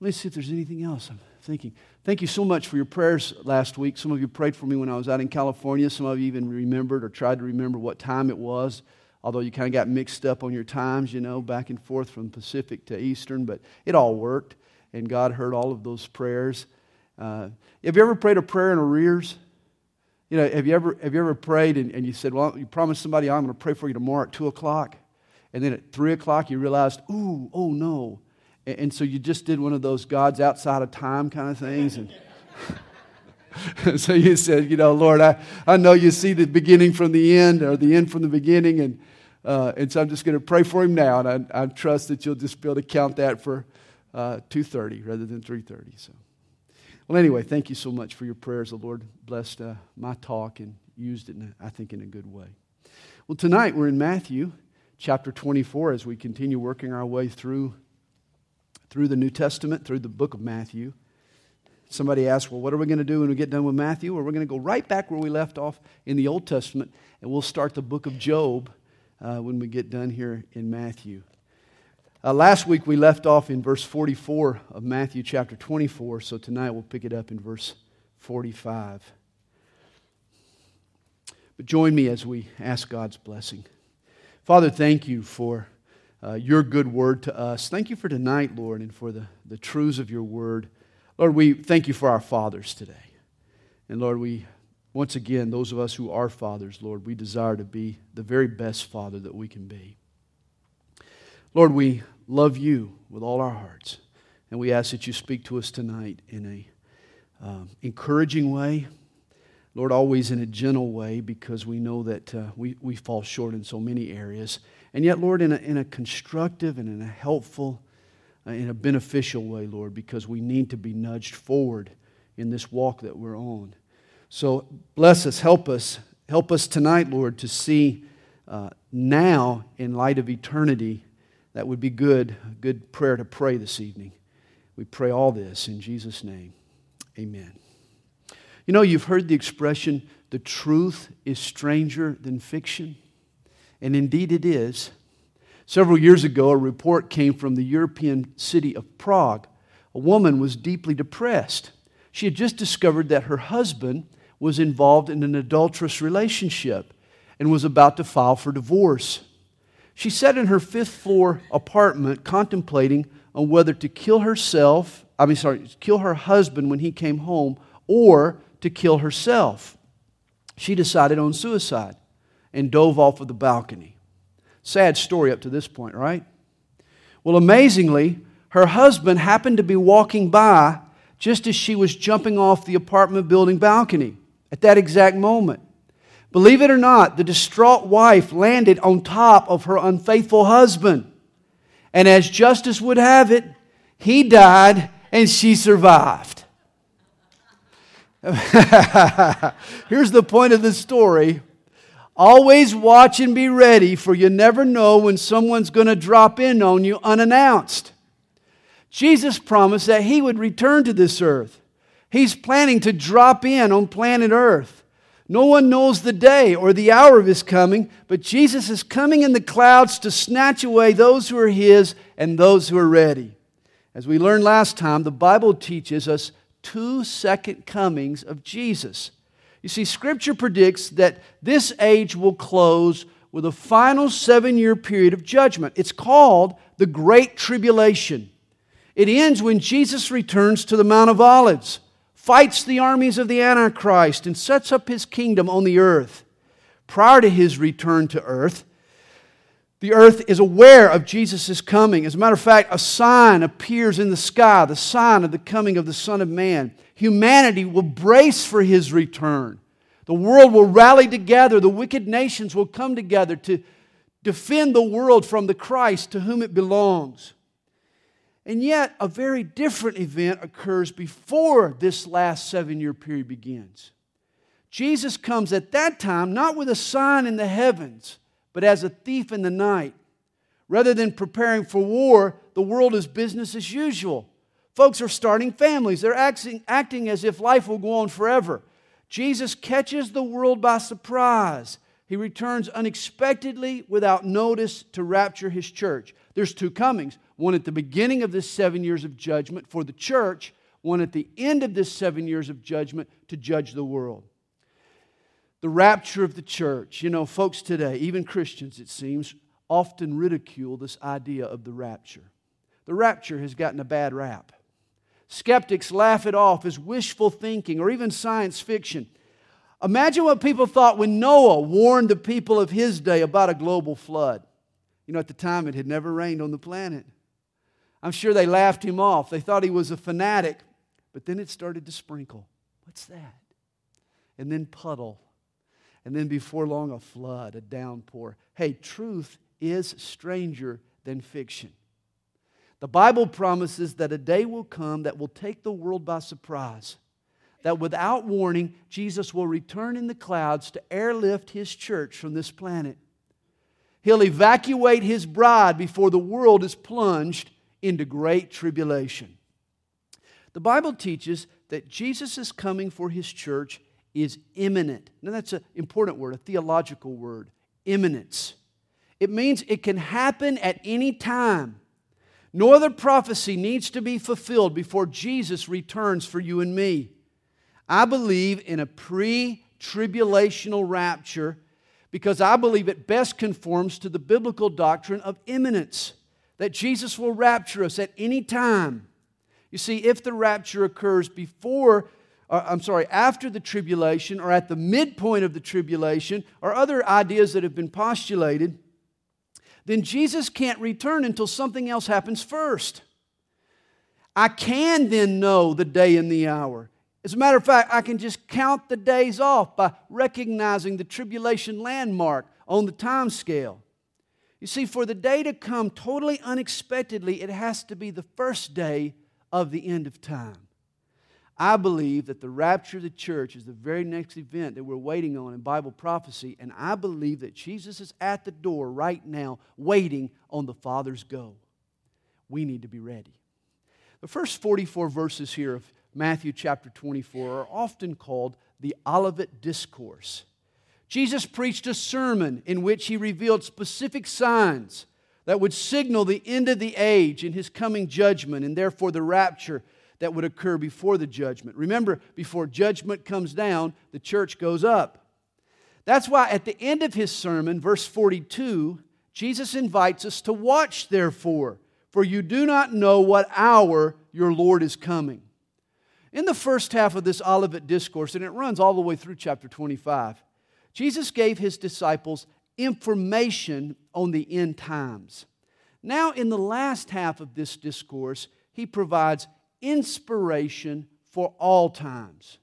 Let me see if there's anything else I'm thinking. Thank you so much for your prayers last week. Some of you prayed for me when I was out in California. Some of you even remembered or tried to remember what time it was, although you kind of got mixed up on your times, you know, back and forth from Pacific to Eastern, but it all worked, and God heard all of those prayers. Uh, have you ever prayed a prayer in arrears? You know, have you ever, have you ever prayed and, and you said, Well, you promised somebody I'm going to pray for you tomorrow at 2 o'clock? And then at 3 o'clock you realized, Ooh, oh no. And, and so you just did one of those God's outside of time kind of things. And so you said, You know, Lord, I, I know you see the beginning from the end or the end from the beginning. And, uh, and so I'm just going to pray for him now. And I, I trust that you'll just be able to count that for uh, 2.30 rather than 3.30. So. Well, anyway, thank you so much for your prayers. The Lord blessed uh, my talk and used it, in, I think, in a good way. Well, tonight we're in Matthew chapter 24 as we continue working our way through, through the New Testament, through the book of Matthew. Somebody asked, Well, what are we going to do when we get done with Matthew? Well, we're going to go right back where we left off in the Old Testament, and we'll start the book of Job uh, when we get done here in Matthew. Uh, last week we left off in verse 44 of Matthew chapter 24, so tonight we'll pick it up in verse 45. But join me as we ask God's blessing. Father, thank you for uh, your good word to us. Thank you for tonight, Lord, and for the, the truths of your word. Lord, we thank you for our fathers today. And Lord, we, once again, those of us who are fathers, Lord, we desire to be the very best father that we can be. Lord, we love you with all our hearts. And we ask that you speak to us tonight in a um, encouraging way, Lord, always in a gentle way, because we know that uh, we, we fall short in so many areas. And yet, Lord, in a, in a constructive and in a helpful, uh, in a beneficial way, Lord, because we need to be nudged forward in this walk that we're on. So bless us, help us, help us tonight, Lord, to see uh, now in light of eternity that would be good, good prayer to pray this evening. We pray all this in Jesus' name. Amen. You know, you've heard the expression, the truth is stranger than fiction. And indeed it is. Several years ago, a report came from the European city of Prague. A woman was deeply depressed. She had just discovered that her husband was involved in an adulterous relationship and was about to file for divorce. She sat in her fifth floor apartment contemplating on whether to kill herself, I mean, sorry, kill her husband when he came home or to kill herself. She decided on suicide and dove off of the balcony. Sad story up to this point, right? Well, amazingly, her husband happened to be walking by just as she was jumping off the apartment building balcony at that exact moment. Believe it or not, the distraught wife landed on top of her unfaithful husband. And as justice would have it, he died and she survived. Here's the point of the story always watch and be ready, for you never know when someone's going to drop in on you unannounced. Jesus promised that he would return to this earth. He's planning to drop in on planet Earth. No one knows the day or the hour of his coming, but Jesus is coming in the clouds to snatch away those who are his and those who are ready. As we learned last time, the Bible teaches us two second comings of Jesus. You see, Scripture predicts that this age will close with a final seven year period of judgment. It's called the Great Tribulation. It ends when Jesus returns to the Mount of Olives fights the armies of the Antichrist, and sets up his kingdom on the earth. Prior to his return to earth, the earth is aware of Jesus' coming. As a matter of fact, a sign appears in the sky, the sign of the coming of the Son of Man. Humanity will brace for his return. The world will rally together. The wicked nations will come together to defend the world from the Christ to whom it belongs. And yet, a very different event occurs before this last seven year period begins. Jesus comes at that time not with a sign in the heavens, but as a thief in the night. Rather than preparing for war, the world is business as usual. Folks are starting families, they're acting, acting as if life will go on forever. Jesus catches the world by surprise, He returns unexpectedly without notice to rapture his church. There's two comings one at the beginning of this seven years of judgment for the church, one at the end of this seven years of judgment to judge the world. The rapture of the church. You know, folks today, even Christians, it seems, often ridicule this idea of the rapture. The rapture has gotten a bad rap. Skeptics laugh it off as wishful thinking or even science fiction. Imagine what people thought when Noah warned the people of his day about a global flood. You know, at the time it had never rained on the planet. I'm sure they laughed him off. They thought he was a fanatic, but then it started to sprinkle. What's that? And then puddle. And then before long, a flood, a downpour. Hey, truth is stranger than fiction. The Bible promises that a day will come that will take the world by surprise that without warning, Jesus will return in the clouds to airlift his church from this planet. He'll evacuate his bride before the world is plunged into great tribulation. The Bible teaches that Jesus' coming for his church is imminent. Now, that's an important word, a theological word imminence. It means it can happen at any time. No other prophecy needs to be fulfilled before Jesus returns for you and me. I believe in a pre tribulational rapture because I believe it best conforms to the biblical doctrine of imminence, that Jesus will rapture us at any time. You see, if the rapture occurs before, uh, I'm sorry, after the tribulation or at the midpoint of the tribulation or other ideas that have been postulated, then Jesus can't return until something else happens first. I can then know the day and the hour. As a matter of fact, I can just count the days off by recognizing the tribulation landmark on the time scale. You see, for the day to come totally unexpectedly, it has to be the first day of the end of time. I believe that the rapture of the church is the very next event that we're waiting on in Bible prophecy, and I believe that Jesus is at the door right now, waiting on the Father's go. We need to be ready. The first 44 verses here of Matthew chapter 24 are often called the Olivet Discourse. Jesus preached a sermon in which he revealed specific signs that would signal the end of the age and his coming judgment, and therefore the rapture that would occur before the judgment. Remember, before judgment comes down, the church goes up. That's why at the end of his sermon, verse 42, Jesus invites us to watch, therefore, for you do not know what hour your Lord is coming. In the first half of this Olivet Discourse, and it runs all the way through chapter 25, Jesus gave his disciples information on the end times. Now, in the last half of this discourse, he provides inspiration for all times.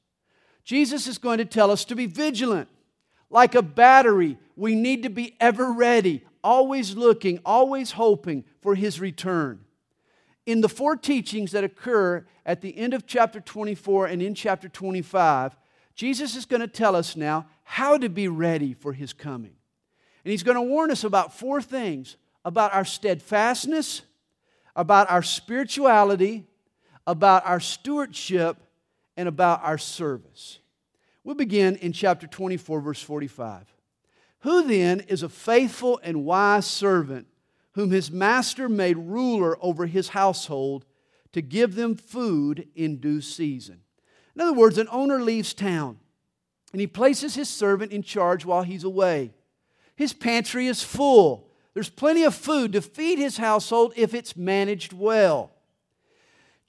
Jesus is going to tell us to be vigilant. Like a battery, we need to be ever ready, always looking, always hoping for his return in the four teachings that occur at the end of chapter 24 and in chapter 25, Jesus is going to tell us now how to be ready for his coming. And he's going to warn us about four things about our steadfastness, about our spirituality, about our stewardship, and about our service. We'll begin in chapter 24, verse 45. Who then is a faithful and wise servant whom his master made ruler over his household to give them food in due season. In other words, an owner leaves town and he places his servant in charge while he's away. His pantry is full. There's plenty of food to feed his household if it's managed well.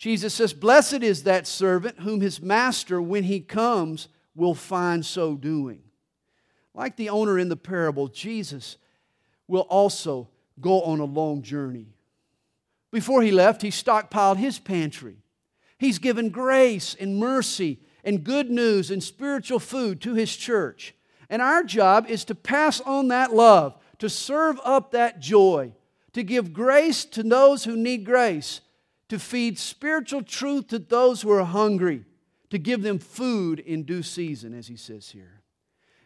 Jesus says, Blessed is that servant whom his master, when he comes, will find so doing. Like the owner in the parable, Jesus will also go on a long journey. Before he left, he stockpiled his pantry. He's given grace and mercy and good news and spiritual food to his church. And our job is to pass on that love, to serve up that joy, to give grace to those who need grace, to feed spiritual truth to those who are hungry, to give them food in due season, as he says here.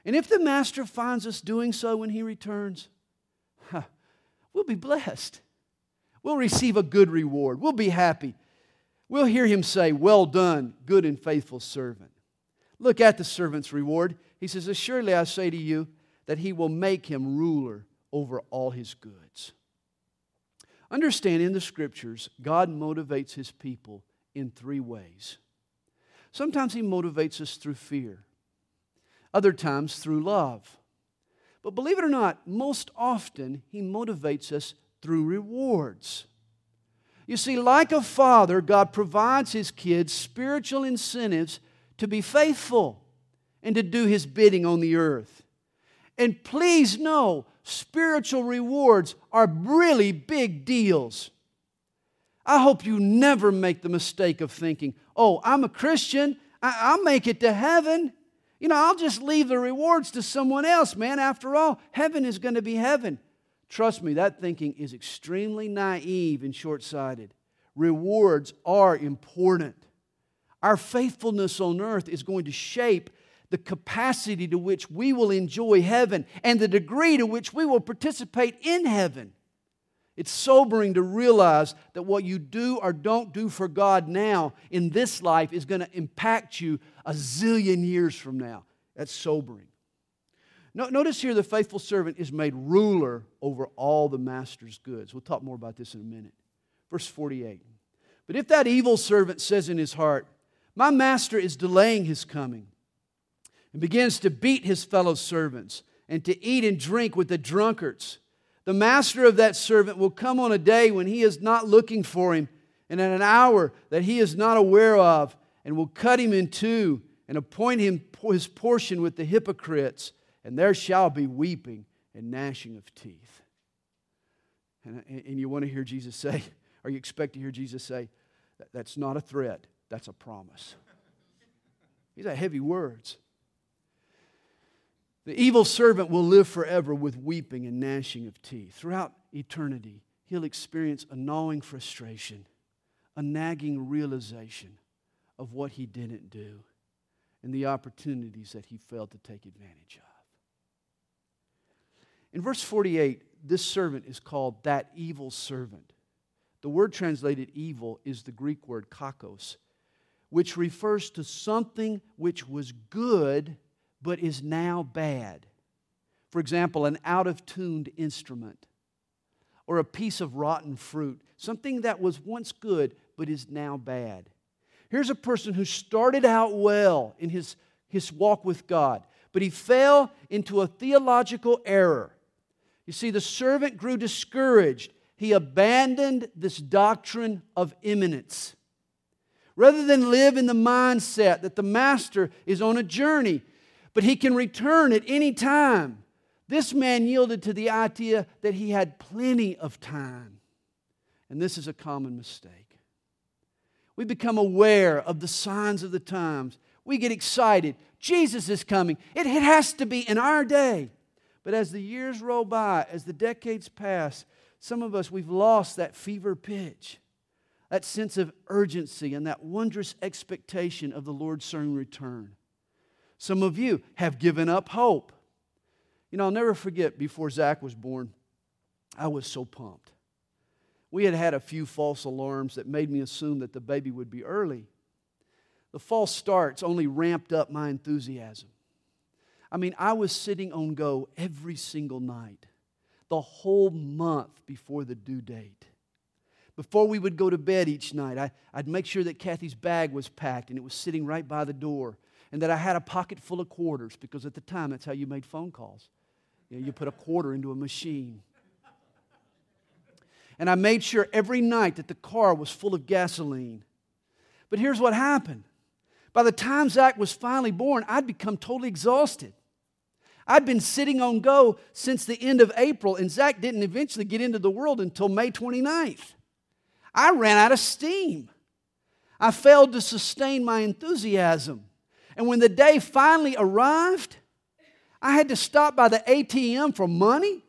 And if the Master finds us doing so when he returns, huh, we'll be blessed. We'll receive a good reward. We'll be happy. We'll hear him say, Well done, good and faithful servant. Look at the servant's reward. He says, Assuredly I say to you, that he will make him ruler over all his goods. Understand in the scriptures, God motivates his people in three ways. Sometimes he motivates us through fear, other times through love. But believe it or not, most often he motivates us through rewards. You see, like a father, God provides his kids spiritual incentives to be faithful and to do his bidding on the earth. And please know, spiritual rewards are really big deals. I hope you never make the mistake of thinking, oh, I'm a Christian, I- will make it to heaven. You know, I'll just leave the rewards to someone else, man. After all, heaven is going to be heaven. Trust me, that thinking is extremely naive and short sighted. Rewards are important. Our faithfulness on earth is going to shape the capacity to which we will enjoy heaven and the degree to which we will participate in heaven. It's sobering to realize that what you do or don't do for God now in this life is going to impact you a zillion years from now. That's sobering. Notice here the faithful servant is made ruler over all the master's goods. We'll talk more about this in a minute. Verse 48. But if that evil servant says in his heart, My master is delaying his coming, and begins to beat his fellow servants and to eat and drink with the drunkards. The master of that servant will come on a day when he is not looking for him, and at an hour that he is not aware of, and will cut him in two and appoint him his portion with the hypocrites, and there shall be weeping and gnashing of teeth. And, and you want to hear Jesus say, or you expect to hear Jesus say, that's not a threat, that's a promise. These are heavy words. The evil servant will live forever with weeping and gnashing of teeth. Throughout eternity, he'll experience a gnawing frustration, a nagging realization of what he didn't do, and the opportunities that he failed to take advantage of. In verse 48, this servant is called that evil servant. The word translated evil is the Greek word kakos, which refers to something which was good but is now bad. For example, an out of tuned instrument or a piece of rotten fruit, something that was once good but is now bad. Here's a person who started out well in his, his walk with God, but he fell into a theological error. You see, the servant grew discouraged. He abandoned this doctrine of imminence. Rather than live in the mindset that the master is on a journey, but he can return at any time. This man yielded to the idea that he had plenty of time. And this is a common mistake. We become aware of the signs of the times. We get excited. Jesus is coming. It, it has to be in our day. But as the years roll by, as the decades pass, some of us, we've lost that fever pitch, that sense of urgency, and that wondrous expectation of the Lord's soon return. Some of you have given up hope. You know, I'll never forget before Zach was born, I was so pumped. We had had a few false alarms that made me assume that the baby would be early. The false starts only ramped up my enthusiasm. I mean, I was sitting on go every single night, the whole month before the due date. Before we would go to bed each night, I, would make sure that Kathy's bag was packed and it was sitting right by the door and that I had a pocket full of quarters because at the time that's how you made phone calls. You, know, you put a quarter into a machine. And I made sure every night that the car was full of gasoline. But here's what happened. By the time Zach was finally born, I'd become totally exhausted. I'd been sitting on go since the end of April, and Zach didn't eventually get into the world until May 29th. I ran out of steam. I failed to sustain my enthusiasm. And when the day finally arrived, I had to stop by the ATM for money.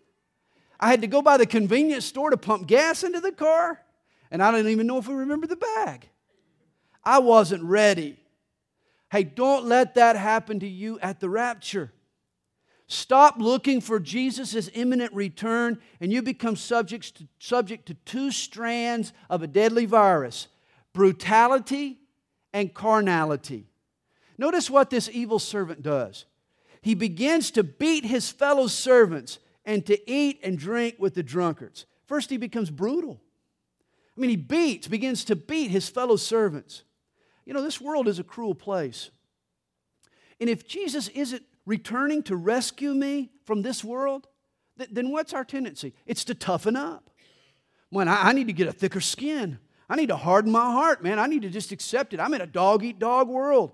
I had to go by the convenience store to pump gas into the car. And I don't even know if we remember the bag. I wasn't ready. Hey, don't let that happen to you at the rapture. Stop looking for Jesus' imminent return, and you become subject to, subject to two strands of a deadly virus brutality and carnality. Notice what this evil servant does. he begins to beat his fellow servants and to eat and drink with the drunkards. First, he becomes brutal. I mean, he beats, begins to beat his fellow servants. You know, this world is a cruel place. And if Jesus isn't returning to rescue me from this world, then what's our tendency? It's to toughen up. Man, I need to get a thicker skin. I need to harden my heart, man. I need to just accept it. I'm in a dog eat dog world.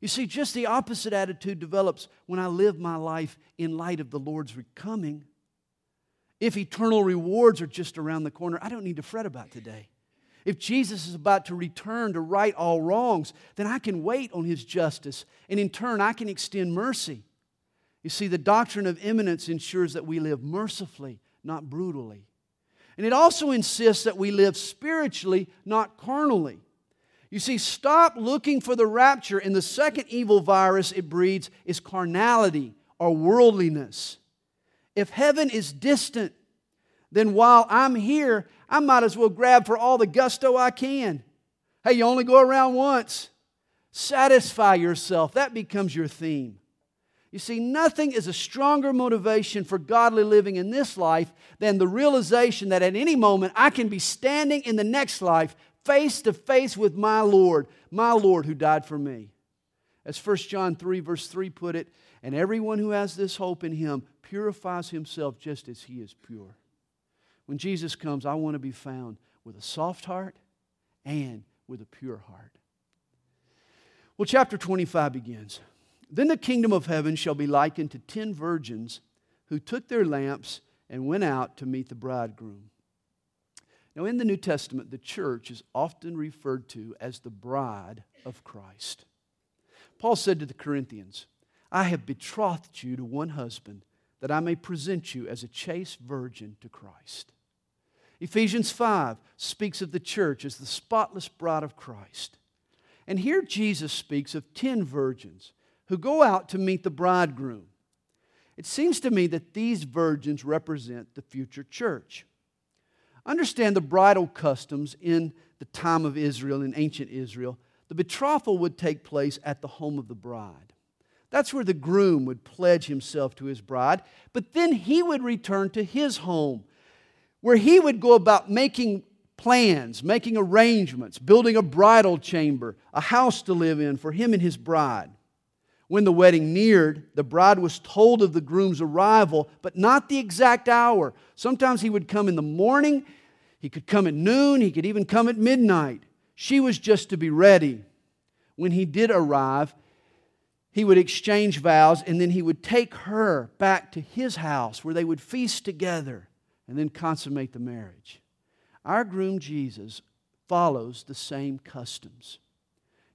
You see, just the opposite attitude develops when I live my life in light of the Lord's coming. If eternal rewards are just around the corner, I don't need to fret about today. If Jesus is about to return to right all wrongs, then I can wait on his justice, and in turn, I can extend mercy. You see, the doctrine of imminence ensures that we live mercifully, not brutally. And it also insists that we live spiritually, not carnally. You see, stop looking for the rapture, and the second evil virus it breeds is carnality or worldliness. If heaven is distant, then while I'm here, I might as well grab for all the gusto I can. Hey, you only go around once. Satisfy yourself. That becomes your theme. You see, nothing is a stronger motivation for godly living in this life than the realization that at any moment I can be standing in the next life face to face with my Lord, my Lord who died for me. As 1 John 3, verse 3 put it, and everyone who has this hope in him purifies himself just as he is pure. When Jesus comes, I want to be found with a soft heart and with a pure heart. Well, chapter 25 begins. Then the kingdom of heaven shall be likened to ten virgins who took their lamps and went out to meet the bridegroom. Now, in the New Testament, the church is often referred to as the bride of Christ. Paul said to the Corinthians, I have betrothed you to one husband, that I may present you as a chaste virgin to Christ. Ephesians 5 speaks of the church as the spotless bride of Christ. And here Jesus speaks of 10 virgins who go out to meet the bridegroom. It seems to me that these virgins represent the future church. Understand the bridal customs in the time of Israel, in ancient Israel. The betrothal would take place at the home of the bride. That's where the groom would pledge himself to his bride, but then he would return to his home, where he would go about making plans, making arrangements, building a bridal chamber, a house to live in for him and his bride. When the wedding neared, the bride was told of the groom's arrival, but not the exact hour. Sometimes he would come in the morning, he could come at noon, he could even come at midnight. She was just to be ready. When he did arrive, he would exchange vows and then he would take her back to his house where they would feast together and then consummate the marriage. Our groom Jesus follows the same customs.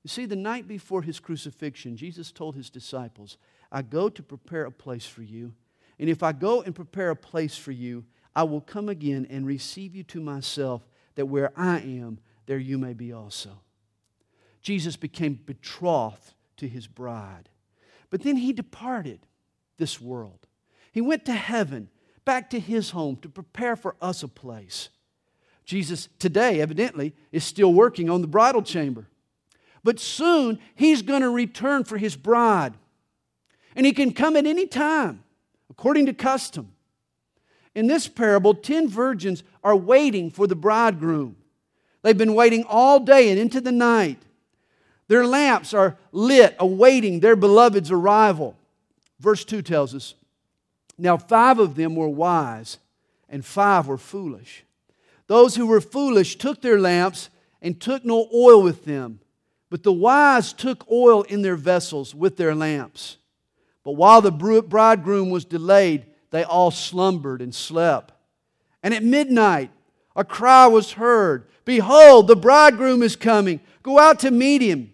You see, the night before his crucifixion, Jesus told his disciples, I go to prepare a place for you. And if I go and prepare a place for you, I will come again and receive you to myself, that where I am, there you may be also. Jesus became betrothed to his bride. But then he departed this world. He went to heaven, back to his home, to prepare for us a place. Jesus today, evidently, is still working on the bridal chamber. But soon he's going to return for his bride. And he can come at any time, according to custom. In this parable, 10 virgins are waiting for the bridegroom. They've been waiting all day and into the night. Their lamps are lit, awaiting their beloved's arrival. Verse 2 tells us Now, five of them were wise, and five were foolish. Those who were foolish took their lamps and took no oil with them. But the wise took oil in their vessels with their lamps. But while the bridegroom was delayed, they all slumbered and slept. And at midnight, a cry was heard Behold, the bridegroom is coming. Go out to meet him.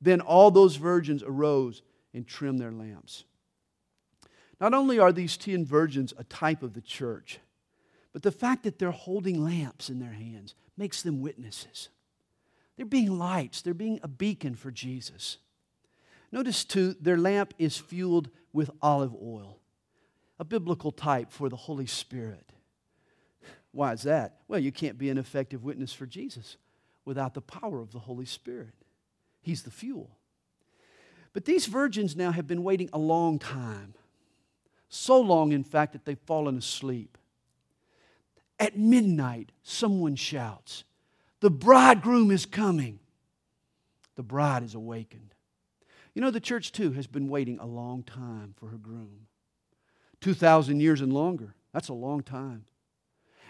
Then all those virgins arose and trimmed their lamps. Not only are these ten virgins a type of the church, but the fact that they're holding lamps in their hands makes them witnesses. They're being lights, they're being a beacon for Jesus. Notice, too, their lamp is fueled with olive oil, a biblical type for the Holy Spirit. Why is that? Well, you can't be an effective witness for Jesus without the power of the Holy Spirit. He's the fuel. But these virgins now have been waiting a long time. So long, in fact, that they've fallen asleep. At midnight, someone shouts, The bridegroom is coming. The bride is awakened. You know, the church too has been waiting a long time for her groom 2,000 years and longer. That's a long time.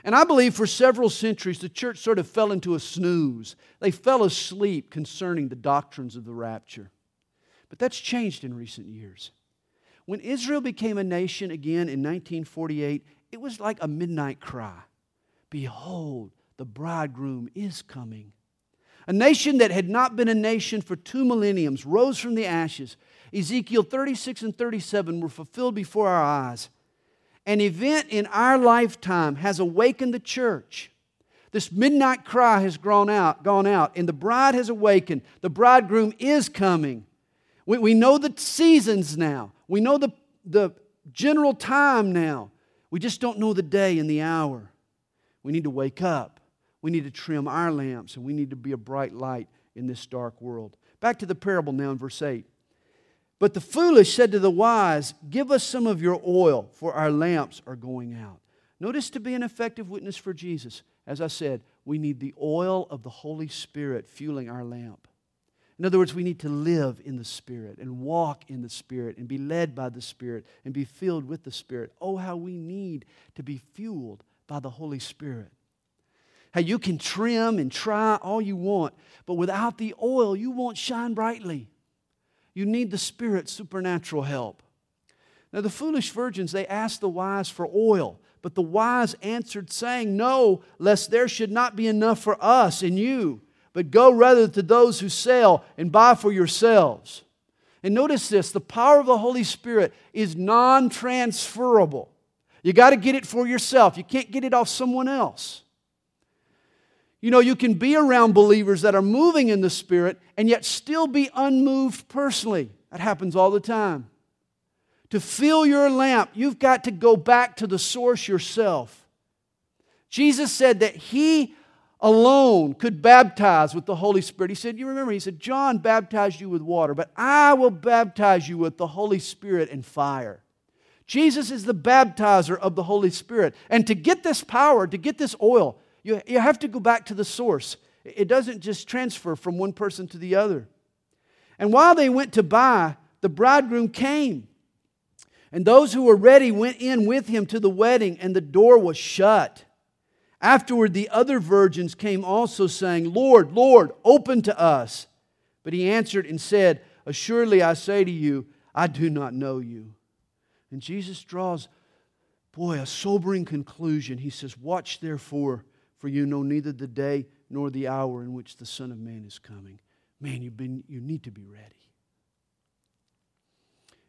And I believe for several centuries, the church sort of fell into a snooze. They fell asleep concerning the doctrines of the rapture. But that's changed in recent years. When Israel became a nation again in 1948, it was like a midnight cry Behold, the bridegroom is coming. A nation that had not been a nation for two millenniums rose from the ashes. Ezekiel 36 and 37 were fulfilled before our eyes. An event in our lifetime has awakened the church. This midnight cry has gone out, gone out, and the bride has awakened. The bridegroom is coming. We, we know the seasons now. We know the, the general time now. We just don't know the day and the hour. We need to wake up. We need to trim our lamps, and we need to be a bright light in this dark world. Back to the parable now in verse 8. But the foolish said to the wise, Give us some of your oil, for our lamps are going out. Notice to be an effective witness for Jesus, as I said, we need the oil of the Holy Spirit fueling our lamp. In other words, we need to live in the Spirit and walk in the Spirit and be led by the Spirit and be filled with the Spirit. Oh, how we need to be fueled by the Holy Spirit. How you can trim and try all you want, but without the oil, you won't shine brightly. You need the Spirit's supernatural help. Now, the foolish virgins, they asked the wise for oil, but the wise answered, saying, No, lest there should not be enough for us and you, but go rather to those who sell and buy for yourselves. And notice this the power of the Holy Spirit is non transferable. You got to get it for yourself, you can't get it off someone else. You know, you can be around believers that are moving in the Spirit and yet still be unmoved personally. That happens all the time. To fill your lamp, you've got to go back to the source yourself. Jesus said that He alone could baptize with the Holy Spirit. He said, You remember, He said, John baptized you with water, but I will baptize you with the Holy Spirit and fire. Jesus is the baptizer of the Holy Spirit. And to get this power, to get this oil, you, you have to go back to the source. It doesn't just transfer from one person to the other. And while they went to buy, the bridegroom came. And those who were ready went in with him to the wedding, and the door was shut. Afterward, the other virgins came also, saying, Lord, Lord, open to us. But he answered and said, Assuredly I say to you, I do not know you. And Jesus draws, boy, a sobering conclusion. He says, Watch therefore for you know neither the day nor the hour in which the Son of Man is coming. Man, you've been, you need to be ready.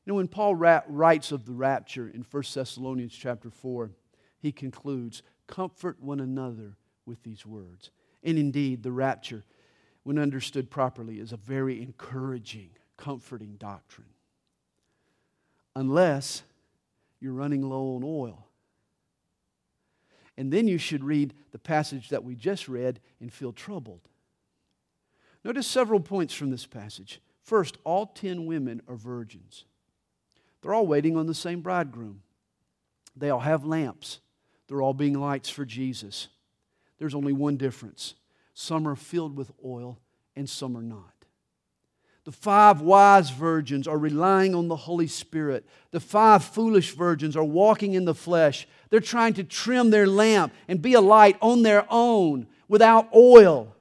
You know, when Paul ra- writes of the rapture in 1 Thessalonians chapter 4, he concludes, Comfort one another with these words. And indeed, the rapture, when understood properly, is a very encouraging, comforting doctrine. Unless you're running low on oil and then you should read the passage that we just read and feel troubled. Notice several points from this passage. First, all 10 women are virgins. They're all waiting on the same bridegroom. They all have lamps. They're all being lights for Jesus. There's only one difference some are filled with oil, and some are not. The five wise virgins are relying on the Holy Spirit. The five foolish virgins are walking in the flesh. They're trying to trim their lamp and be a light on their own without oil.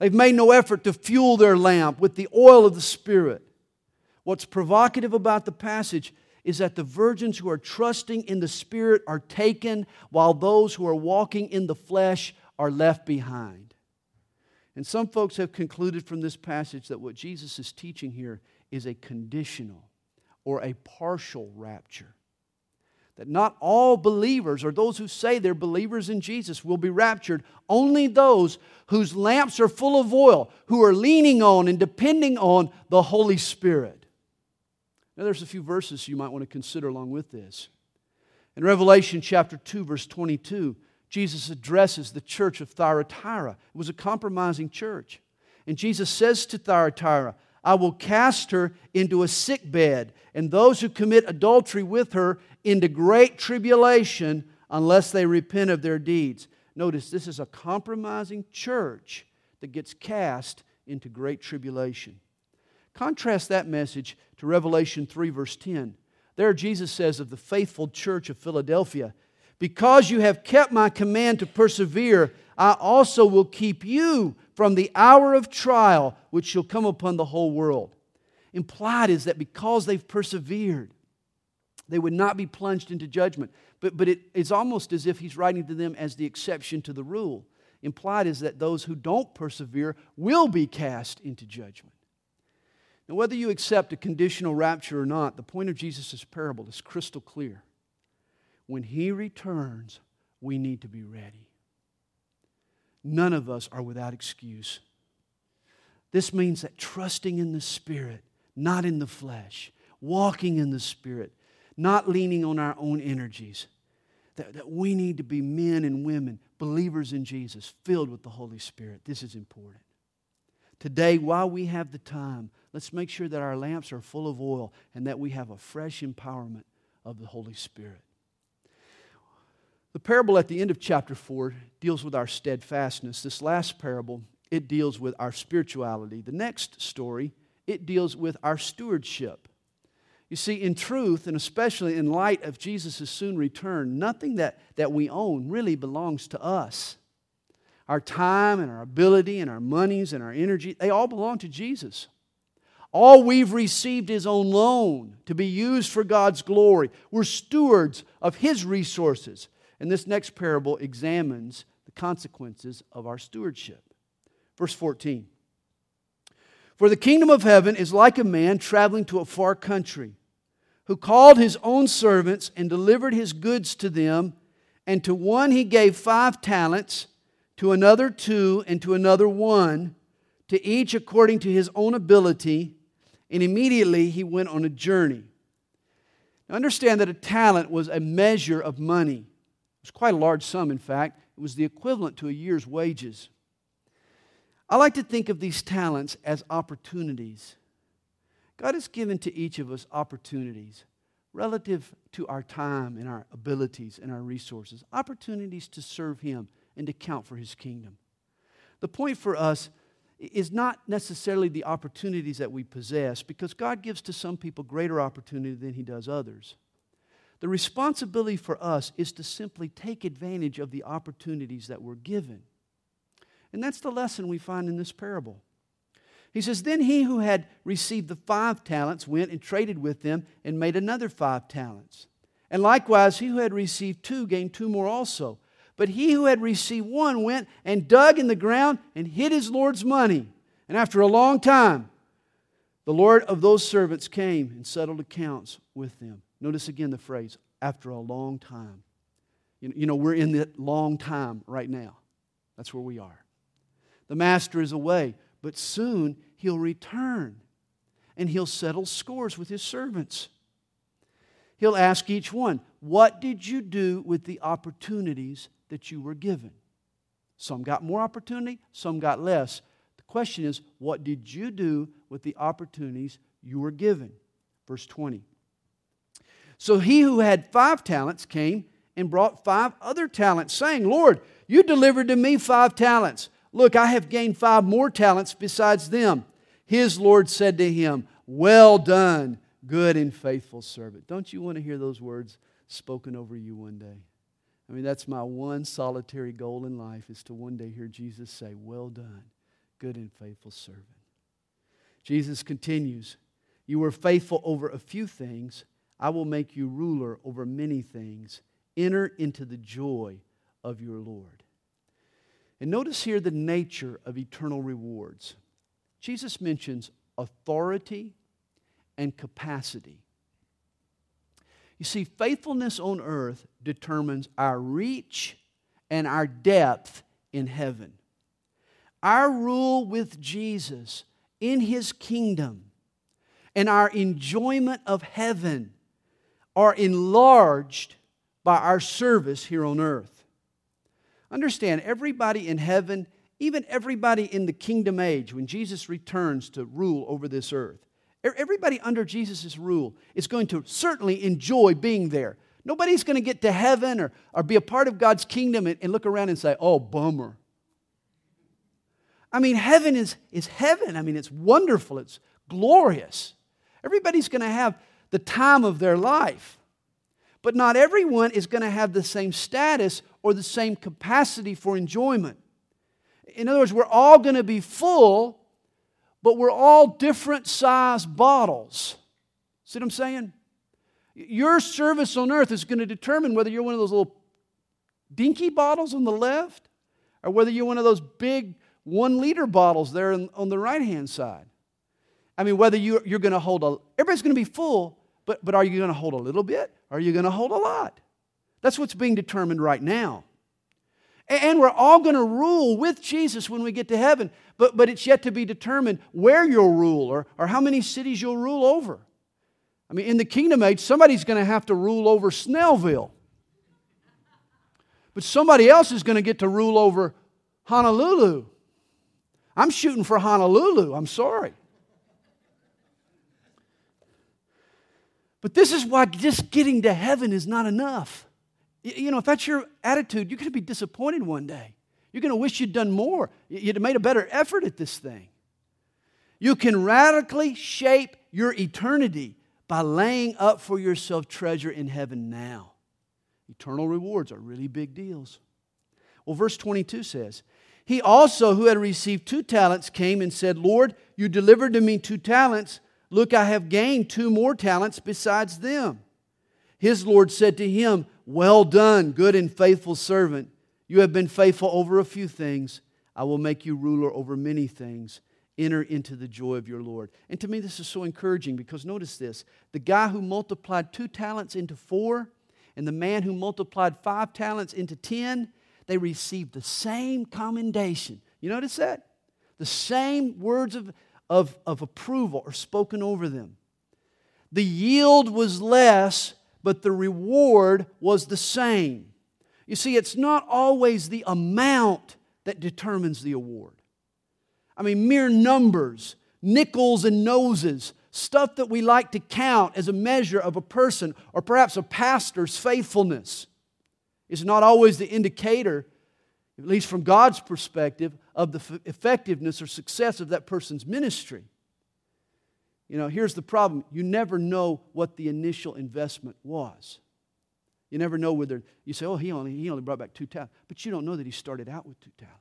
They've made no effort to fuel their lamp with the oil of the Spirit. What's provocative about the passage is that the virgins who are trusting in the Spirit are taken, while those who are walking in the flesh are left behind. And some folks have concluded from this passage that what Jesus is teaching here is a conditional or a partial rapture. That not all believers, or those who say they're believers in Jesus, will be raptured. Only those whose lamps are full of oil, who are leaning on and depending on the Holy Spirit. Now, there's a few verses you might want to consider along with this. In Revelation chapter 2, verse 22, Jesus addresses the church of Thyatira. It was a compromising church. And Jesus says to Thyatira, I will cast her into a sick bed, and those who commit adultery with her into great tribulation unless they repent of their deeds. Notice this is a compromising church that gets cast into great tribulation. Contrast that message to Revelation 3, verse 10. There, Jesus says of the faithful church of Philadelphia, Because you have kept my command to persevere, I also will keep you from the hour of trial which shall come upon the whole world. Implied is that because they've persevered, they would not be plunged into judgment. But, but it, it's almost as if he's writing to them as the exception to the rule. Implied is that those who don't persevere will be cast into judgment. Now, whether you accept a conditional rapture or not, the point of Jesus' parable is crystal clear. When he returns, we need to be ready. None of us are without excuse. This means that trusting in the Spirit, not in the flesh, walking in the Spirit, not leaning on our own energies, that, that we need to be men and women, believers in Jesus, filled with the Holy Spirit. This is important. Today, while we have the time, let's make sure that our lamps are full of oil and that we have a fresh empowerment of the Holy Spirit. The parable at the end of chapter 4 deals with our steadfastness. This last parable, it deals with our spirituality. The next story, it deals with our stewardship. You see, in truth, and especially in light of Jesus' soon return, nothing that, that we own really belongs to us. Our time and our ability and our monies and our energy, they all belong to Jesus. All we've received is on loan to be used for God's glory. We're stewards of His resources. And this next parable examines the consequences of our stewardship. Verse 14 For the kingdom of heaven is like a man traveling to a far country, who called his own servants and delivered his goods to them. And to one he gave five talents, to another two, and to another one, to each according to his own ability. And immediately he went on a journey. Now understand that a talent was a measure of money. It was quite a large sum, in fact. It was the equivalent to a year's wages. I like to think of these talents as opportunities. God has given to each of us opportunities relative to our time and our abilities and our resources, opportunities to serve Him and to count for His kingdom. The point for us is not necessarily the opportunities that we possess, because God gives to some people greater opportunity than He does others. The responsibility for us is to simply take advantage of the opportunities that we're given. And that's the lesson we find in this parable. He says, Then he who had received the five talents went and traded with them and made another five talents. And likewise, he who had received two gained two more also. But he who had received one went and dug in the ground and hid his Lord's money. And after a long time, the Lord of those servants came and settled accounts with them. Notice again the phrase, after a long time. You know, we're in that long time right now. That's where we are. The master is away, but soon he'll return and he'll settle scores with his servants. He'll ask each one, What did you do with the opportunities that you were given? Some got more opportunity, some got less. The question is, What did you do with the opportunities you were given? Verse 20. So he who had five talents came and brought five other talents, saying, Lord, you delivered to me five talents. Look, I have gained five more talents besides them. His Lord said to him, Well done, good and faithful servant. Don't you want to hear those words spoken over you one day? I mean, that's my one solitary goal in life is to one day hear Jesus say, Well done, good and faithful servant. Jesus continues, You were faithful over a few things. I will make you ruler over many things. Enter into the joy of your Lord. And notice here the nature of eternal rewards. Jesus mentions authority and capacity. You see, faithfulness on earth determines our reach and our depth in heaven. Our rule with Jesus in his kingdom and our enjoyment of heaven are enlarged by our service here on earth. Understand, everybody in heaven even everybody in the kingdom age, when Jesus returns to rule over this earth, everybody under Jesus' rule is going to certainly enjoy being there. Nobody's going to get to heaven or, or be a part of God's kingdom and, and look around and say, oh, bummer. I mean, heaven is, is heaven. I mean, it's wonderful, it's glorious. Everybody's going to have the time of their life. But not everyone is going to have the same status or the same capacity for enjoyment. In other words, we're all going to be full, but we're all different size bottles. See what I'm saying? Your service on earth is going to determine whether you're one of those little dinky bottles on the left or whether you're one of those big one liter bottles there on the right hand side. I mean, whether you, you're going to hold a, everybody's going to be full, but, but are you going to hold a little bit? Or are you going to hold a lot? That's what's being determined right now. And we're all going to rule with Jesus when we get to heaven, but, but it's yet to be determined where you'll rule or, or how many cities you'll rule over. I mean, in the kingdom age, somebody's going to have to rule over Snellville. But somebody else is going to get to rule over Honolulu. I'm shooting for Honolulu. I'm sorry. But this is why just getting to heaven is not enough. You know, if that's your attitude, you're going to be disappointed one day. You're going to wish you'd done more. You'd have made a better effort at this thing. You can radically shape your eternity by laying up for yourself treasure in heaven now. Eternal rewards are really big deals. Well, verse 22 says, He also, who had received two talents, came and said, Lord, you delivered to me two talents. Look, I have gained two more talents besides them. His Lord said to him, Well done, good and faithful servant. You have been faithful over a few things. I will make you ruler over many things. Enter into the joy of your Lord. And to me, this is so encouraging because notice this the guy who multiplied two talents into four, and the man who multiplied five talents into ten, they received the same commendation. You notice that? The same words of of, of approval are spoken over them. The yield was less, but the reward was the same. You see, it's not always the amount that determines the award. I mean, mere numbers, nickels and noses, stuff that we like to count as a measure of a person or perhaps a pastor's faithfulness, is not always the indicator at least from God's perspective, of the effectiveness or success of that person's ministry. You know, here's the problem you never know what the initial investment was. You never know whether you say, oh, he only, he only brought back two talents, but you don't know that he started out with two talents.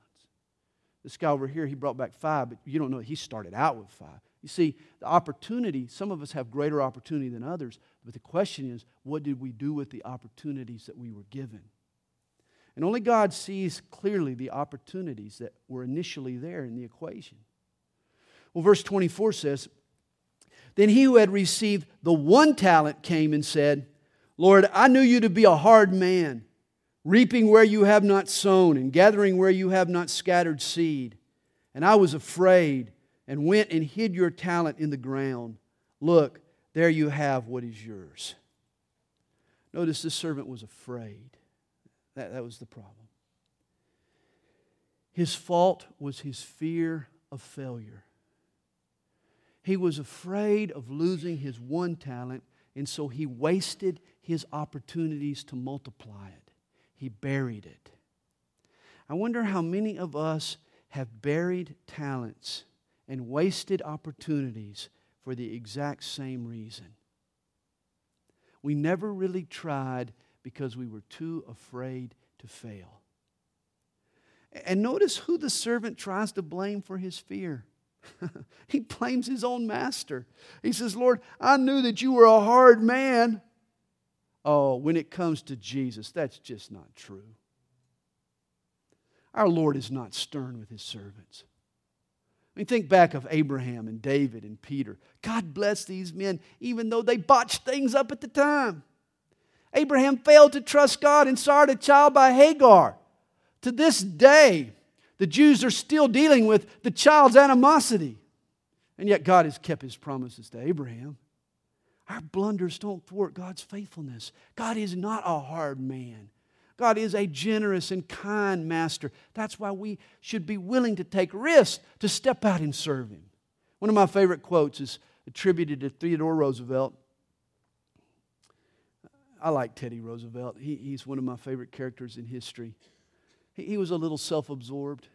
This guy over here, he brought back five, but you don't know he started out with five. You see, the opportunity, some of us have greater opportunity than others, but the question is, what did we do with the opportunities that we were given? And only God sees clearly the opportunities that were initially there in the equation. Well, verse 24 says, Then he who had received the one talent came and said, Lord, I knew you to be a hard man, reaping where you have not sown and gathering where you have not scattered seed. And I was afraid and went and hid your talent in the ground. Look, there you have what is yours. Notice this servant was afraid. That, that was the problem. His fault was his fear of failure. He was afraid of losing his one talent, and so he wasted his opportunities to multiply it. He buried it. I wonder how many of us have buried talents and wasted opportunities for the exact same reason. We never really tried because we were too afraid to fail. And notice who the servant tries to blame for his fear. he blames his own master. He says, Lord, I knew that you were a hard man. Oh, when it comes to Jesus, that's just not true. Our Lord is not stern with his servants. I mean, think back of Abraham and David and Peter. God bless these men, even though they botched things up at the time. Abraham failed to trust God and sired a child by Hagar. To this day, the Jews are still dealing with the child's animosity. And yet, God has kept his promises to Abraham. Our blunders don't thwart God's faithfulness. God is not a hard man. God is a generous and kind master. That's why we should be willing to take risks to step out and serve Him. One of my favorite quotes is attributed to Theodore Roosevelt. I like Teddy Roosevelt. He, he's one of my favorite characters in history. He, he was a little self absorbed.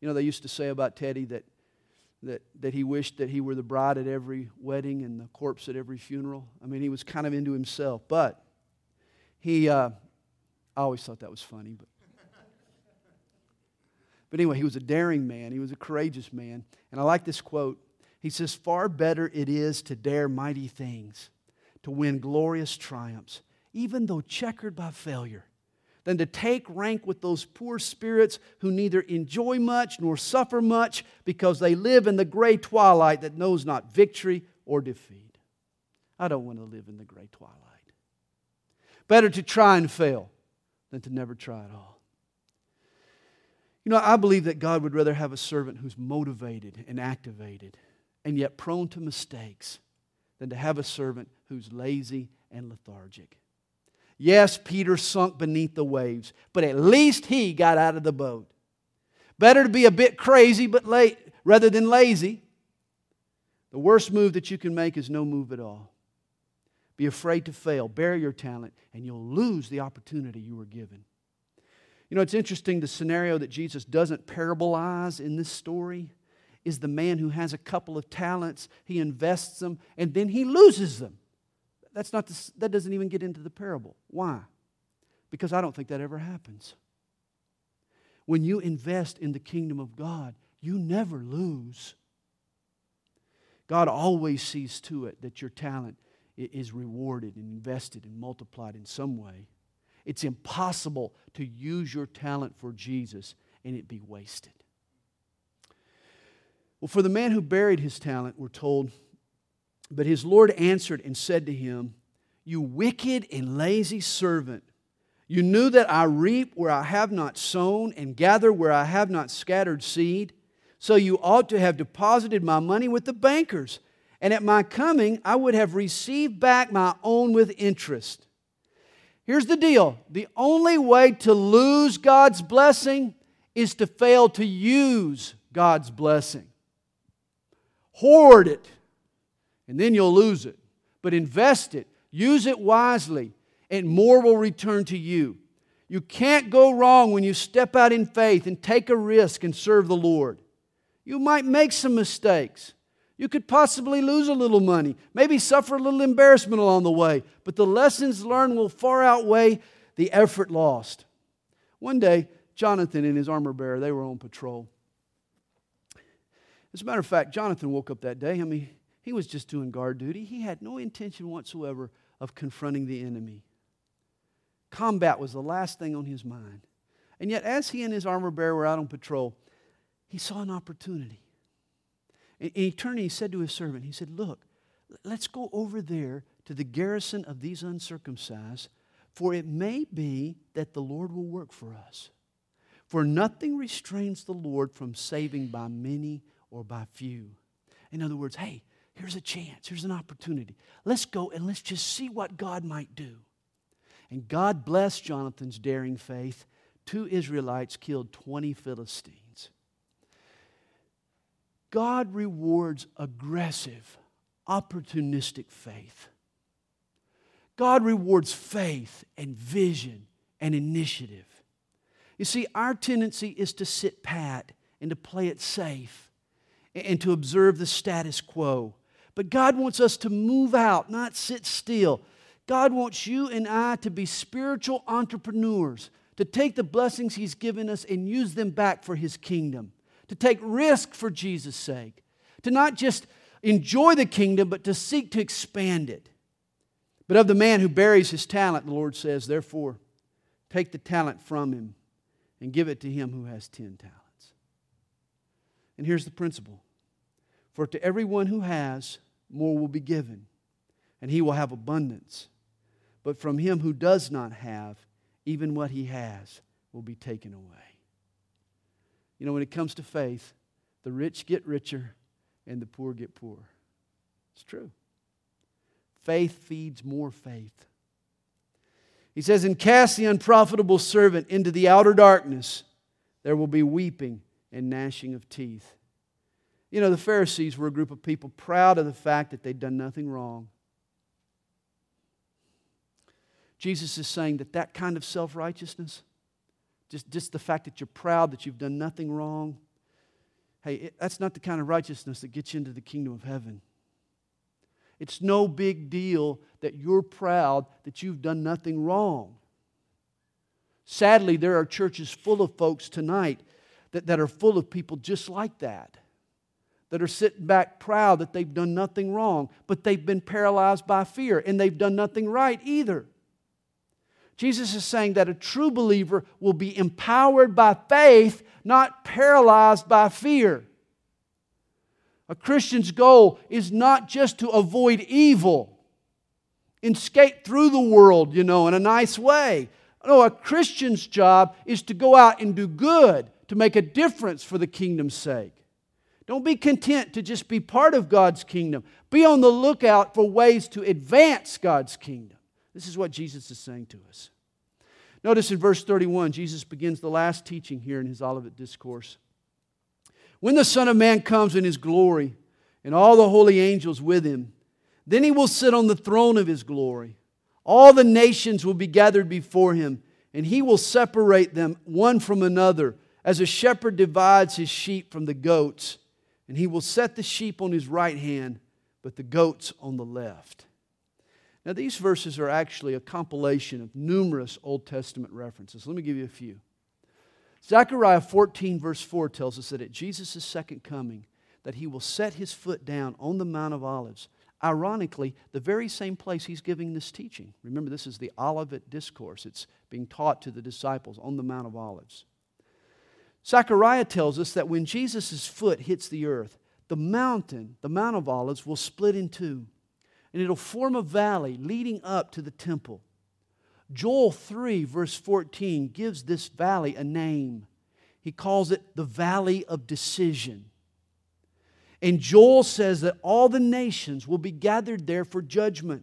You know, they used to say about Teddy that, that, that he wished that he were the bride at every wedding and the corpse at every funeral. I mean, he was kind of into himself. But he, uh, I always thought that was funny. But, but anyway, he was a daring man, he was a courageous man. And I like this quote. He says, Far better it is to dare mighty things to win glorious triumphs, even though checkered by failure, than to take rank with those poor spirits who neither enjoy much nor suffer much because they live in the gray twilight that knows not victory or defeat. I don't want to live in the gray twilight. Better to try and fail than to never try at all. You know, I believe that God would rather have a servant who's motivated and activated and yet prone to mistakes than to have a servant who's lazy and lethargic. Yes, Peter sunk beneath the waves, but at least he got out of the boat. Better to be a bit crazy but late rather than lazy. The worst move that you can make is no move at all. Be afraid to fail, bury your talent, and you'll lose the opportunity you were given. You know, it's interesting the scenario that Jesus doesn't parabolize in this story is the man who has a couple of talents, he invests them, and then he loses them. That's not the, that doesn't even get into the parable. Why? Because I don't think that ever happens. When you invest in the kingdom of God, you never lose. God always sees to it that your talent is rewarded and invested and multiplied in some way. It's impossible to use your talent for Jesus and it be wasted. Well, for the man who buried his talent, we're told, but his Lord answered and said to him, You wicked and lazy servant, you knew that I reap where I have not sown and gather where I have not scattered seed. So you ought to have deposited my money with the bankers, and at my coming I would have received back my own with interest. Here's the deal the only way to lose God's blessing is to fail to use God's blessing. Hoard it, and then you'll lose it. But invest it, use it wisely, and more will return to you. You can't go wrong when you step out in faith and take a risk and serve the Lord. You might make some mistakes. You could possibly lose a little money, maybe suffer a little embarrassment along the way, but the lessons learned will far outweigh the effort lost. One day, Jonathan and his armor bearer, they were on patrol. As a matter of fact, Jonathan woke up that day. I mean, he was just doing guard duty. He had no intention whatsoever of confronting the enemy. Combat was the last thing on his mind. And yet, as he and his armor bearer were out on patrol, he saw an opportunity. And he turned and he said to his servant, he said, Look, let's go over there to the garrison of these uncircumcised, for it may be that the Lord will work for us. For nothing restrains the Lord from saving by many or by few. In other words, hey, here's a chance, here's an opportunity. Let's go and let's just see what God might do. And God blessed Jonathan's daring faith. Two Israelites killed 20 Philistines. God rewards aggressive, opportunistic faith. God rewards faith and vision and initiative. You see, our tendency is to sit pat and to play it safe and to observe the status quo. But God wants us to move out, not sit still. God wants you and I to be spiritual entrepreneurs, to take the blessings He's given us and use them back for His kingdom, to take risk for Jesus' sake, to not just enjoy the kingdom, but to seek to expand it. But of the man who buries his talent, the Lord says, therefore, take the talent from him and give it to him who has ten talents. And here's the principle for to everyone who has, more will be given, and he will have abundance. But from him who does not have, even what he has will be taken away. You know, when it comes to faith, the rich get richer and the poor get poorer. It's true. Faith feeds more faith. He says, And cast the unprofitable servant into the outer darkness. There will be weeping and gnashing of teeth. You know, the Pharisees were a group of people proud of the fact that they'd done nothing wrong. Jesus is saying that that kind of self righteousness, just, just the fact that you're proud that you've done nothing wrong, hey, it, that's not the kind of righteousness that gets you into the kingdom of heaven. It's no big deal that you're proud that you've done nothing wrong. Sadly, there are churches full of folks tonight that, that are full of people just like that, that are sitting back proud that they've done nothing wrong, but they've been paralyzed by fear and they've done nothing right either. Jesus is saying that a true believer will be empowered by faith, not paralyzed by fear. A Christian's goal is not just to avoid evil and skate through the world, you know, in a nice way. No, a Christian's job is to go out and do good, to make a difference for the kingdom's sake. Don't be content to just be part of God's kingdom. Be on the lookout for ways to advance God's kingdom. This is what Jesus is saying to us. Notice in verse 31, Jesus begins the last teaching here in his Olivet Discourse. When the Son of Man comes in his glory, and all the holy angels with him, then he will sit on the throne of his glory. All the nations will be gathered before him, and he will separate them one from another, as a shepherd divides his sheep from the goats. And he will set the sheep on his right hand, but the goats on the left. Now, these verses are actually a compilation of numerous Old Testament references. Let me give you a few. Zechariah 14, verse 4 tells us that at Jesus' second coming, that he will set his foot down on the Mount of Olives. Ironically, the very same place he's giving this teaching. Remember, this is the Olivet Discourse. It's being taught to the disciples on the Mount of Olives. Zechariah tells us that when Jesus' foot hits the earth, the mountain, the Mount of Olives, will split in two, and it'll form a valley leading up to the temple. Joel 3, verse 14, gives this valley a name. He calls it the Valley of Decision. And Joel says that all the nations will be gathered there for judgment.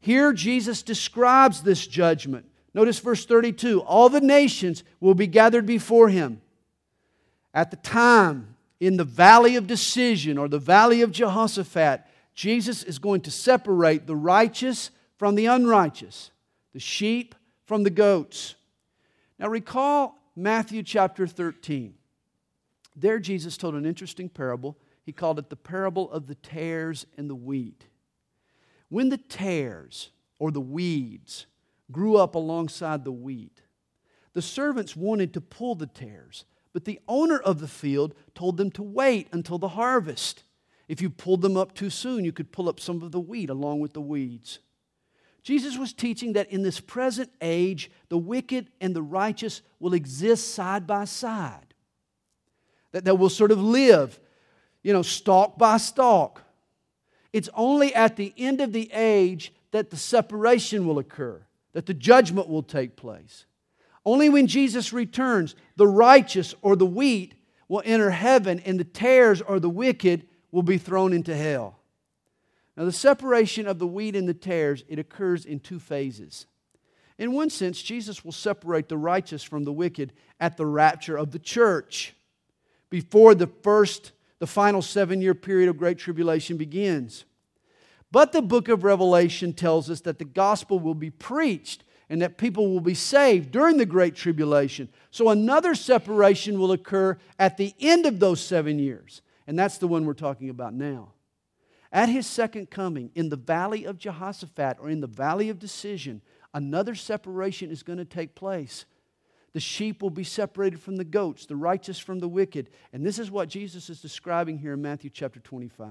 Here, Jesus describes this judgment. Notice verse 32 all the nations will be gathered before him. At the time, in the valley of decision or the valley of Jehoshaphat, Jesus is going to separate the righteous from the unrighteous the sheep from the goats. Now, recall Matthew chapter 13. There, Jesus told an interesting parable. He called it the parable of the tares and the wheat. When the tares, or the weeds, grew up alongside the wheat, the servants wanted to pull the tares, but the owner of the field told them to wait until the harvest. If you pulled them up too soon, you could pull up some of the wheat along with the weeds. Jesus was teaching that in this present age, the wicked and the righteous will exist side by side. That they will sort of live, you know, stalk by stalk. It's only at the end of the age that the separation will occur, that the judgment will take place. Only when Jesus returns, the righteous or the wheat will enter heaven, and the tares or the wicked will be thrown into hell. Now, the separation of the wheat and the tares, it occurs in two phases. In one sense, Jesus will separate the righteous from the wicked at the rapture of the church before the first, the final seven year period of Great Tribulation begins. But the book of Revelation tells us that the gospel will be preached and that people will be saved during the Great Tribulation. So another separation will occur at the end of those seven years. And that's the one we're talking about now. At his second coming, in the valley of Jehoshaphat or in the valley of decision, another separation is going to take place. The sheep will be separated from the goats, the righteous from the wicked. And this is what Jesus is describing here in Matthew chapter 25.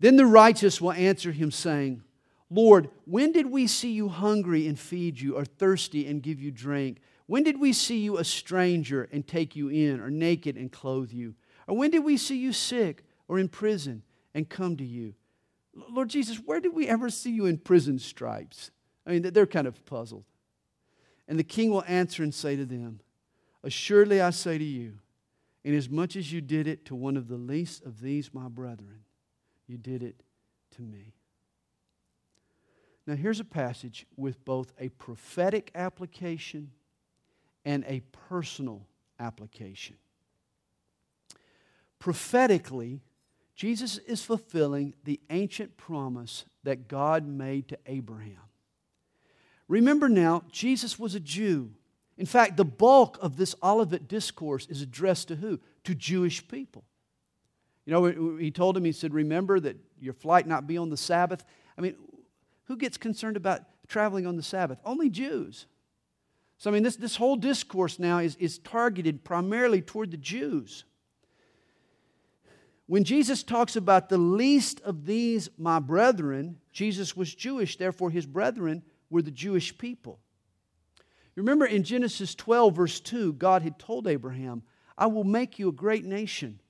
Then the righteous will answer him, saying, Lord, when did we see you hungry and feed you, or thirsty and give you drink? When did we see you a stranger and take you in, or naked and clothe you? Or when did we see you sick or in prison and come to you? Lord Jesus, where did we ever see you in prison stripes? I mean, they're kind of puzzled. And the king will answer and say to them, Assuredly I say to you, inasmuch as you did it to one of the least of these my brethren, you did it to me. Now, here's a passage with both a prophetic application and a personal application. Prophetically, Jesus is fulfilling the ancient promise that God made to Abraham. Remember now, Jesus was a Jew. In fact, the bulk of this Olivet discourse is addressed to who? To Jewish people. You know, he told him, he said, Remember that your flight not be on the Sabbath. I mean, who gets concerned about traveling on the Sabbath? Only Jews. So, I mean, this, this whole discourse now is, is targeted primarily toward the Jews. When Jesus talks about the least of these, my brethren, Jesus was Jewish, therefore his brethren were the Jewish people. Remember in Genesis 12, verse 2, God had told Abraham, I will make you a great nation,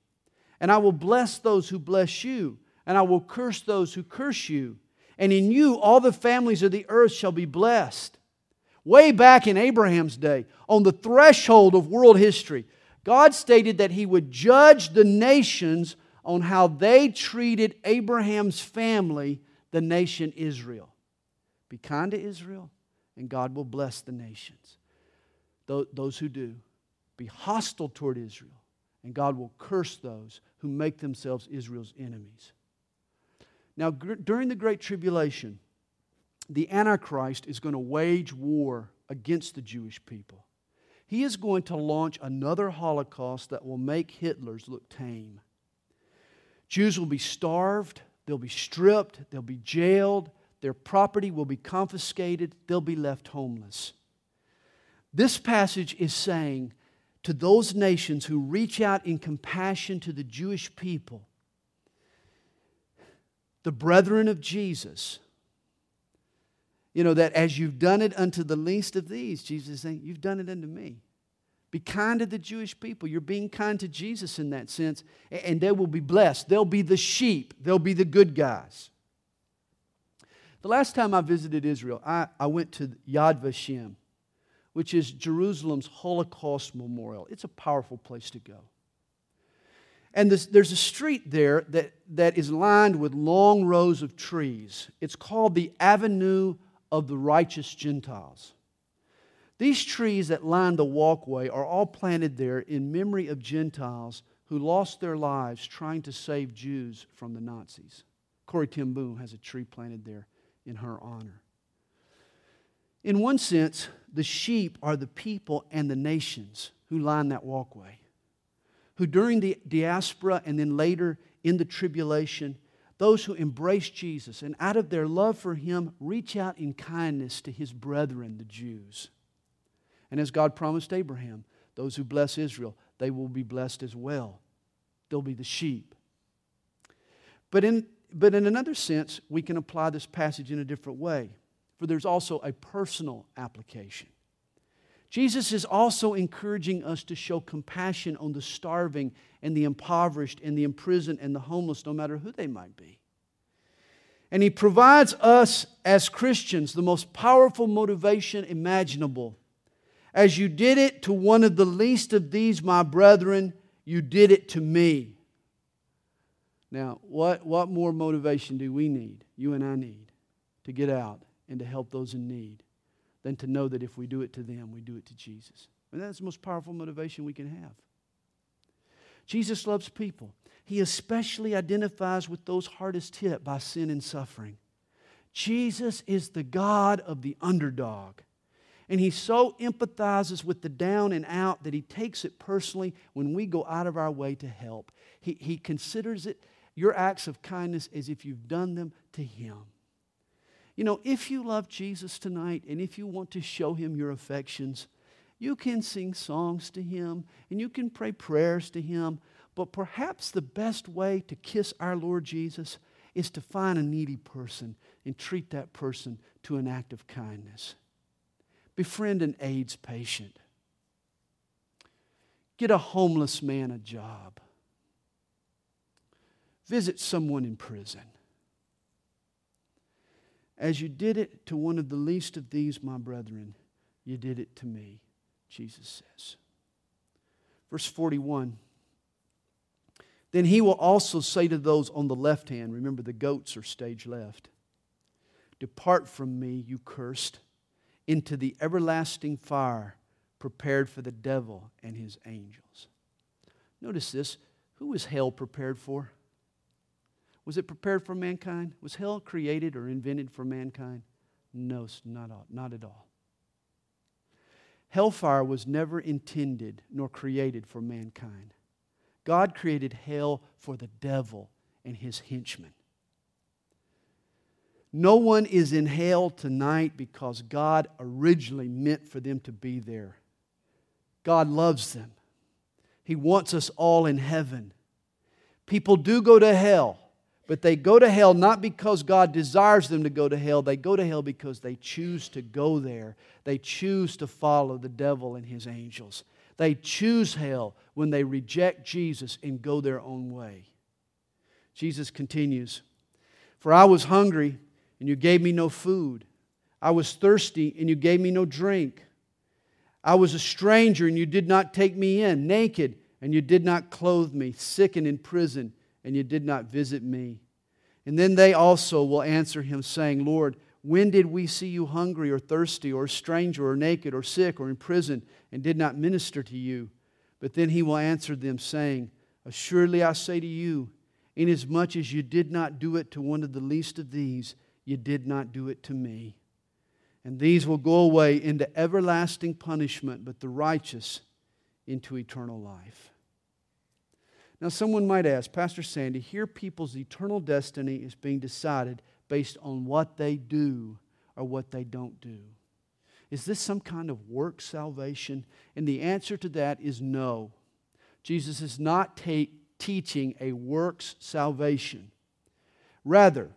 and I will bless those who bless you, and I will curse those who curse you. And in you all the families of the earth shall be blessed. Way back in Abraham's day, on the threshold of world history, God stated that He would judge the nations on how they treated Abraham's family, the nation Israel. Be kind to Israel, and God will bless the nations. Those who do, be hostile toward Israel, and God will curse those who make themselves Israel's enemies. Now, during the Great Tribulation, the Antichrist is going to wage war against the Jewish people. He is going to launch another Holocaust that will make Hitler's look tame. Jews will be starved, they'll be stripped, they'll be jailed, their property will be confiscated, they'll be left homeless. This passage is saying to those nations who reach out in compassion to the Jewish people, the brethren of Jesus, you know, that as you've done it unto the least of these, Jesus is saying, you've done it unto me. Be kind to the Jewish people. You're being kind to Jesus in that sense, and they will be blessed. They'll be the sheep, they'll be the good guys. The last time I visited Israel, I, I went to Yad Vashem, which is Jerusalem's Holocaust memorial. It's a powerful place to go. And this, there's a street there that, that is lined with long rows of trees. It's called the Avenue of the Righteous Gentiles. These trees that line the walkway are all planted there in memory of Gentiles who lost their lives trying to save Jews from the Nazis. Corrie ten Boom has a tree planted there in her honor. In one sense, the sheep are the people and the nations who line that walkway, who during the diaspora and then later in the tribulation, those who embrace Jesus and out of their love for him reach out in kindness to his brethren, the Jews. And as God promised Abraham, those who bless Israel, they will be blessed as well. They'll be the sheep. But in, but in another sense, we can apply this passage in a different way, for there's also a personal application. Jesus is also encouraging us to show compassion on the starving and the impoverished and the imprisoned and the homeless, no matter who they might be. And he provides us as Christians the most powerful motivation imaginable as you did it to one of the least of these, my brethren, you did it to me. Now, what, what more motivation do we need, you and I need, to get out and to help those in need than to know that if we do it to them, we do it to Jesus? And that's the most powerful motivation we can have. Jesus loves people. He especially identifies with those hardest hit by sin and suffering. Jesus is the God of the underdog. And he so empathizes with the down and out that he takes it personally when we go out of our way to help. He, he considers it your acts of kindness as if you've done them to him. You know, if you love Jesus tonight and if you want to show him your affections, you can sing songs to him and you can pray prayers to him. But perhaps the best way to kiss our Lord Jesus is to find a needy person and treat that person to an act of kindness. Befriend an AIDS patient. Get a homeless man a job. Visit someone in prison. As you did it to one of the least of these, my brethren, you did it to me, Jesus says. Verse 41 Then he will also say to those on the left hand, remember the goats are stage left, Depart from me, you cursed, into the everlasting fire prepared for the devil and his angels. Notice this who is hell prepared for? Was it prepared for mankind? Was hell created or invented for mankind? No, not, all, not at all. Hellfire was never intended nor created for mankind. God created hell for the devil and his henchmen. No one is in hell tonight because God originally meant for them to be there. God loves them. He wants us all in heaven. People do go to hell. But they go to hell not because God desires them to go to hell. They go to hell because they choose to go there. They choose to follow the devil and his angels. They choose hell when they reject Jesus and go their own way. Jesus continues For I was hungry, and you gave me no food. I was thirsty, and you gave me no drink. I was a stranger, and you did not take me in, naked, and you did not clothe me, sick and in prison and you did not visit me. And then they also will answer him, saying, Lord, when did we see you hungry or thirsty or a stranger or naked or sick or in prison and did not minister to you? But then he will answer them, saying, Assuredly I say to you, inasmuch as you did not do it to one of the least of these, you did not do it to me. And these will go away into everlasting punishment, but the righteous into eternal life. Now, someone might ask, Pastor Sandy, here people's eternal destiny is being decided based on what they do or what they don't do. Is this some kind of work salvation? And the answer to that is no. Jesus is not take, teaching a works salvation. Rather,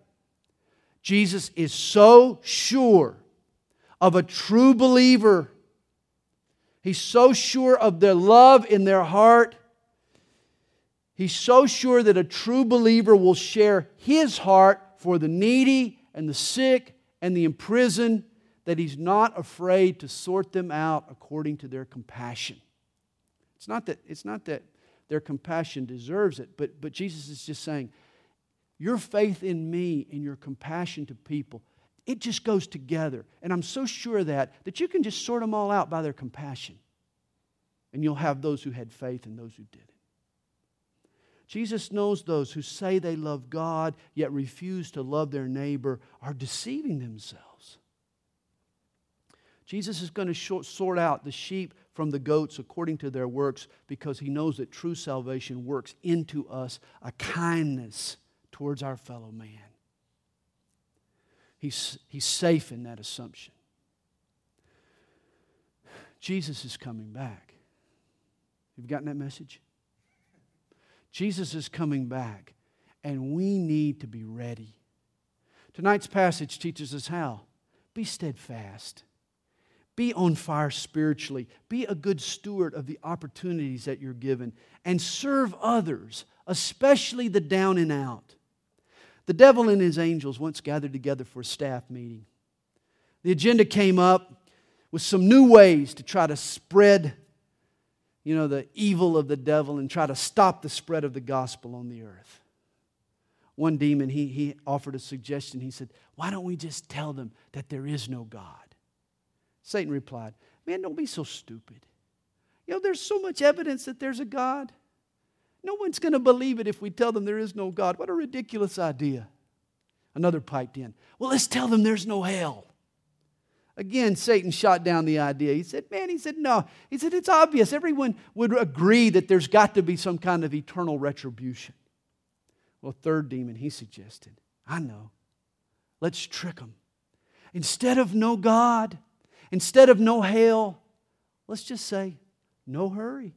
Jesus is so sure of a true believer. He's so sure of their love in their heart He's so sure that a true believer will share his heart for the needy and the sick and the imprisoned that he's not afraid to sort them out according to their compassion. It's not that, it's not that their compassion deserves it, but, but Jesus is just saying, Your faith in me and your compassion to people, it just goes together. And I'm so sure of that, that you can just sort them all out by their compassion. And you'll have those who had faith and those who didn't. Jesus knows those who say they love God yet refuse to love their neighbor are deceiving themselves. Jesus is going to sort out the sheep from the goats according to their works because he knows that true salvation works into us a kindness towards our fellow man. He's, he's safe in that assumption. Jesus is coming back. You've you gotten that message? Jesus is coming back, and we need to be ready. Tonight's passage teaches us how. Be steadfast. Be on fire spiritually. Be a good steward of the opportunities that you're given. And serve others, especially the down and out. The devil and his angels once gathered together for a staff meeting. The agenda came up with some new ways to try to spread you know, the evil of the devil and try to stop the spread of the gospel on the earth. One demon, he, he offered a suggestion. He said, Why don't we just tell them that there is no God? Satan replied, Man, don't be so stupid. You know, there's so much evidence that there's a God. No one's going to believe it if we tell them there is no God. What a ridiculous idea. Another piped in, Well, let's tell them there's no hell. Again, Satan shot down the idea. He said, Man, he said, no. He said, It's obvious. Everyone would agree that there's got to be some kind of eternal retribution. Well, third demon, he suggested, I know. Let's trick them. Instead of no God, instead of no hell, let's just say, no hurry.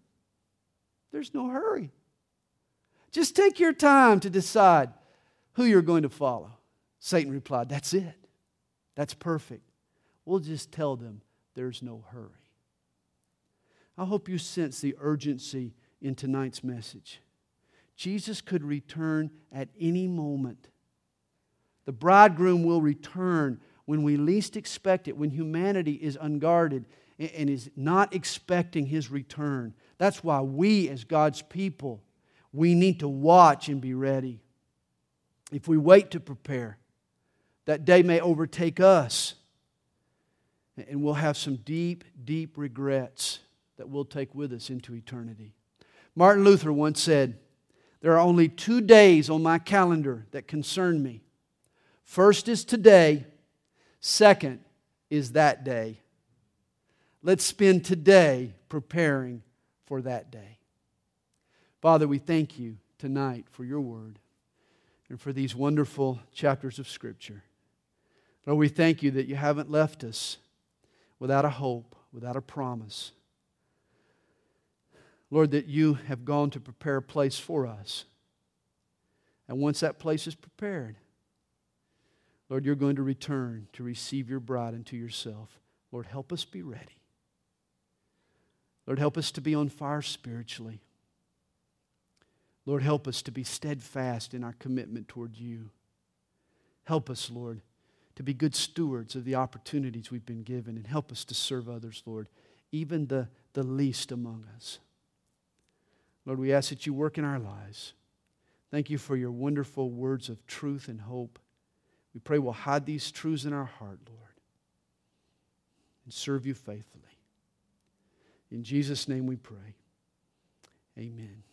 There's no hurry. Just take your time to decide who you're going to follow. Satan replied, That's it. That's perfect. We'll just tell them there's no hurry. I hope you sense the urgency in tonight's message. Jesus could return at any moment. The bridegroom will return when we least expect it, when humanity is unguarded and is not expecting his return. That's why we, as God's people, we need to watch and be ready. If we wait to prepare, that day may overtake us, and we'll have some deep, deep regrets that we'll take with us into eternity. Martin Luther once said, There are only two days on my calendar that concern me. First is today, second is that day. Let's spend today preparing for that day. Father, we thank you tonight for your word and for these wonderful chapters of Scripture. Lord, we thank you that you haven't left us without a hope, without a promise. Lord, that you have gone to prepare a place for us. And once that place is prepared, Lord, you're going to return to receive your bride into yourself. Lord, help us be ready. Lord, help us to be on fire spiritually. Lord, help us to be steadfast in our commitment toward you. Help us, Lord, to be good stewards of the opportunities we've been given, and help us to serve others, Lord, even the, the least among us. Lord, we ask that you work in our lives. Thank you for your wonderful words of truth and hope. We pray we'll hide these truths in our heart, Lord, and serve you faithfully. In Jesus' name we pray. Amen.